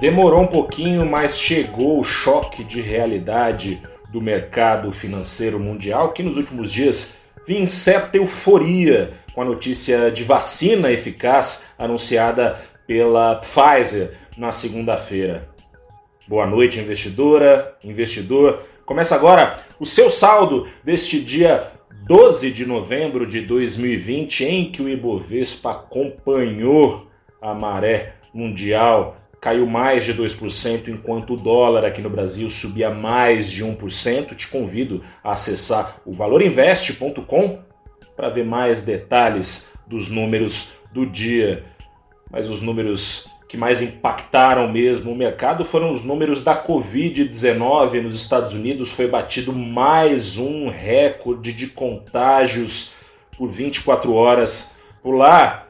Demorou um pouquinho, mas chegou o choque de realidade do mercado financeiro mundial, que nos últimos dias vinha em certa euforia com a notícia de vacina eficaz anunciada pela Pfizer na segunda-feira. Boa noite, investidora, investidor. Começa agora o seu saldo deste dia 12 de novembro de 2020, em que o Ibovespa acompanhou a maré mundial caiu mais de 2%, enquanto o dólar aqui no Brasil subia mais de 1%. Te convido a acessar o valorinvest.com para ver mais detalhes dos números do dia. Mas os números que mais impactaram mesmo o mercado foram os números da Covid-19 nos Estados Unidos. Foi batido mais um recorde de contágios por 24 horas por lá.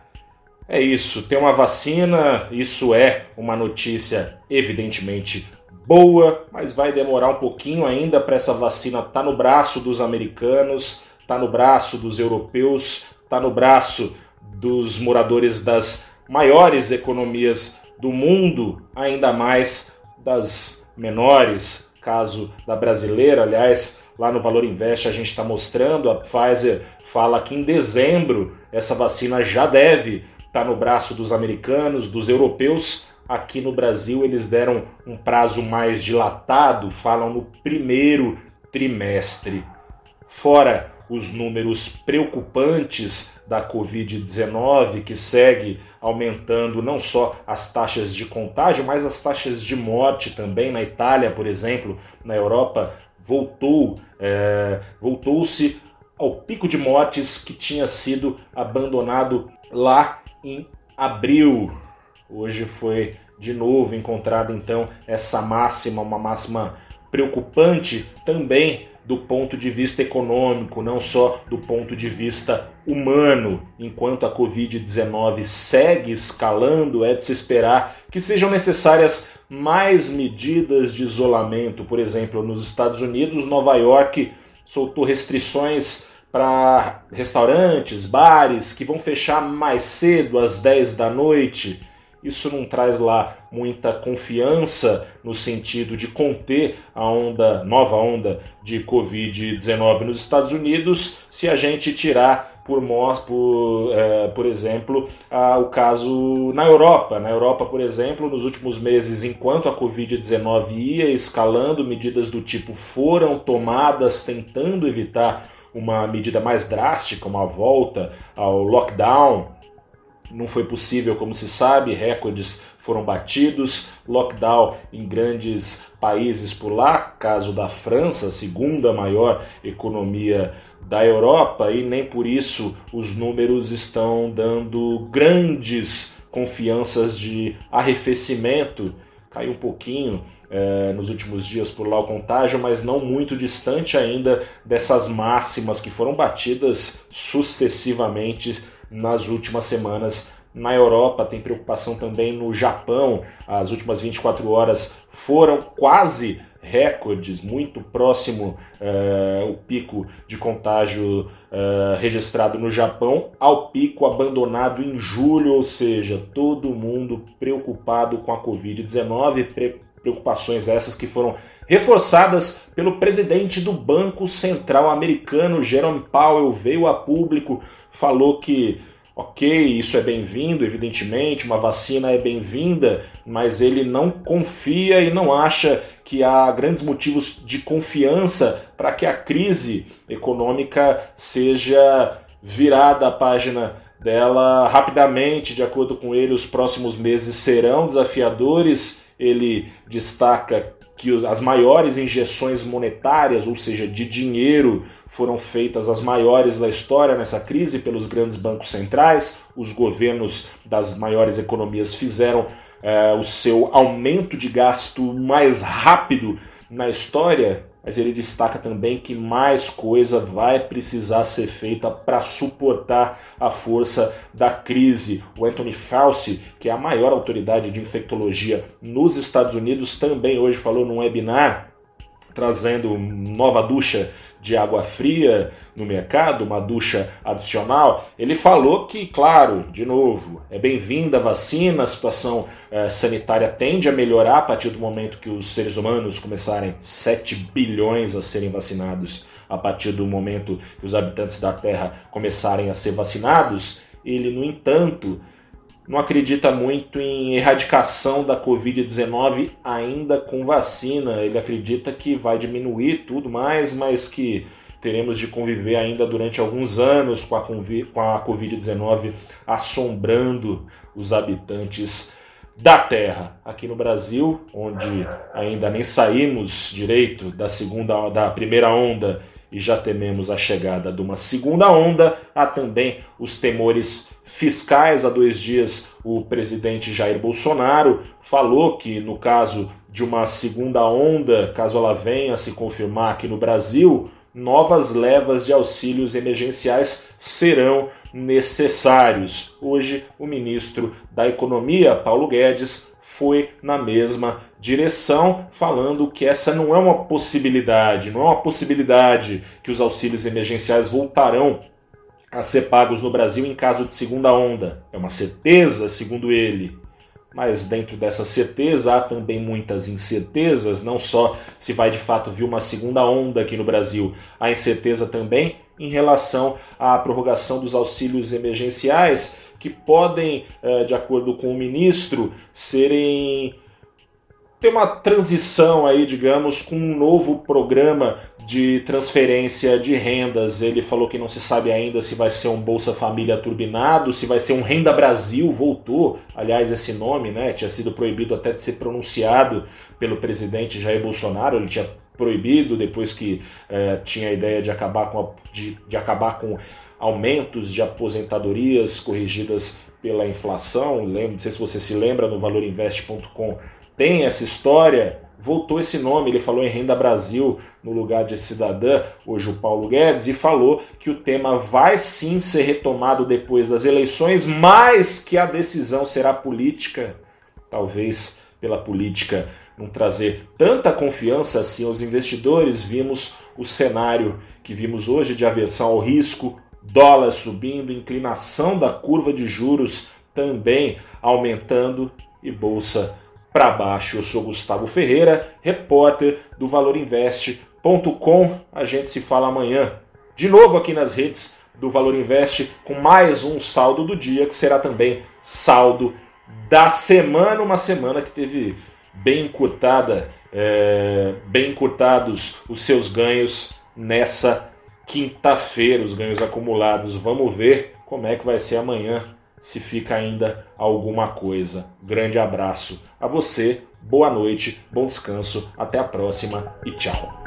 É isso, tem uma vacina, isso é uma notícia evidentemente boa, mas vai demorar um pouquinho ainda para essa vacina estar tá no braço dos americanos, tá no braço dos europeus, tá no braço dos moradores das maiores economias do mundo, ainda mais das menores, caso da brasileira, aliás, lá no Valor Invest a gente está mostrando, a Pfizer fala que em dezembro essa vacina já deve está no braço dos americanos, dos europeus. Aqui no Brasil eles deram um prazo mais dilatado, falam no primeiro trimestre. Fora os números preocupantes da Covid-19, que segue aumentando não só as taxas de contágio, mas as taxas de morte também. Na Itália, por exemplo, na Europa, voltou, é, voltou-se ao pico de mortes que tinha sido abandonado lá em abril. Hoje foi de novo encontrada então essa máxima, uma máxima preocupante também do ponto de vista econômico, não só do ponto de vista humano. Enquanto a Covid-19 segue escalando, é de se esperar que sejam necessárias mais medidas de isolamento. Por exemplo, nos Estados Unidos, Nova York soltou restrições para restaurantes, bares que vão fechar mais cedo, às 10 da noite. Isso não traz lá muita confiança no sentido de conter a onda, nova onda de Covid-19 nos Estados Unidos, se a gente tirar por, por, é, por exemplo, a, o caso na Europa. Na Europa, por exemplo, nos últimos meses, enquanto a Covid-19 ia escalando, medidas do tipo foram tomadas tentando evitar uma medida mais drástica, uma volta ao lockdown. Não foi possível, como se sabe, recordes foram batidos, lockdown em grandes países por lá, caso da França, segunda maior economia da Europa, e nem por isso os números estão dando grandes confianças de arrefecimento. Caiu um pouquinho é, nos últimos dias por lá o contágio, mas não muito distante ainda dessas máximas que foram batidas sucessivamente nas últimas semanas na Europa, tem preocupação também no Japão. As últimas 24 horas foram quase recordes, muito próximo é, o pico de contágio é, registrado no Japão ao pico abandonado em julho, ou seja, todo mundo preocupado com a Covid-19, Preocupações essas que foram reforçadas pelo presidente do Banco Central americano, Jerome Powell, veio a público, falou que, ok, isso é bem-vindo, evidentemente, uma vacina é bem-vinda, mas ele não confia e não acha que há grandes motivos de confiança para que a crise econômica seja virada a página dela rapidamente. De acordo com ele, os próximos meses serão desafiadores ele destaca que as maiores injeções monetárias, ou seja, de dinheiro, foram feitas as maiores da história nessa crise pelos grandes bancos centrais. Os governos das maiores economias fizeram é, o seu aumento de gasto mais rápido na história mas ele destaca também que mais coisa vai precisar ser feita para suportar a força da crise. O Anthony Fauci, que é a maior autoridade de infectologia nos Estados Unidos, também hoje falou num webinar trazendo nova ducha de água fria no mercado, uma ducha adicional. Ele falou que, claro, de novo, é bem-vinda a vacina, a situação eh, sanitária tende a melhorar a partir do momento que os seres humanos começarem 7 bilhões a serem vacinados, a partir do momento que os habitantes da Terra começarem a ser vacinados. Ele, no entanto, não acredita muito em erradicação da Covid-19 ainda com vacina. Ele acredita que vai diminuir tudo mais, mas que teremos de conviver ainda durante alguns anos com a, a Covid-19 assombrando os habitantes da Terra. Aqui no Brasil, onde ainda nem saímos direito da segunda da primeira onda e já tememos a chegada de uma segunda onda, há também os temores fiscais. Há dois dias, o presidente Jair Bolsonaro falou que, no caso de uma segunda onda, caso ela venha a se confirmar aqui no Brasil, novas levas de auxílios emergenciais serão necessários. Hoje, o ministro da Economia, Paulo Guedes, foi na mesma direção, falando que essa não é uma possibilidade, não é uma possibilidade que os auxílios emergenciais voltarão a ser pagos no Brasil em caso de segunda onda. É uma certeza, segundo ele. Mas dentro dessa certeza há também muitas incertezas, não só se vai de fato vir uma segunda onda aqui no Brasil, há incerteza também em relação à prorrogação dos auxílios emergenciais, que podem, eh, de acordo com o ministro, serem ter uma transição aí, digamos, com um novo programa de transferência de rendas. Ele falou que não se sabe ainda se vai ser um Bolsa Família turbinado, se vai ser um Renda Brasil, voltou, aliás, esse nome, né? Tinha sido proibido até de ser pronunciado pelo presidente Jair Bolsonaro, ele tinha proibido depois que eh, tinha a ideia de acabar com, a, de, de acabar com aumentos de aposentadorias corrigidas pela inflação. Lembro, não sei se você se lembra no valorinvest.com tem essa história, voltou esse nome, ele falou em Renda Brasil no lugar de cidadã, hoje o Paulo Guedes, e falou que o tema vai sim ser retomado depois das eleições, mas que a decisão será política, talvez pela política não trazer tanta confiança assim aos investidores, vimos o cenário que vimos hoje de aversão ao risco, dólar subindo, inclinação da curva de juros também aumentando e bolsa para baixo. Eu sou Gustavo Ferreira, repórter do valorinvest.com. A gente se fala amanhã de novo aqui nas redes do Valor Invest com mais um saldo do dia, que será também saldo da semana, uma semana que teve bem encurtada, é, bem encurtados os seus ganhos nessa quinta-feira, os ganhos acumulados. Vamos ver como é que vai ser amanhã se fica ainda alguma coisa. Grande abraço a você, boa noite, bom descanso, até a próxima e tchau.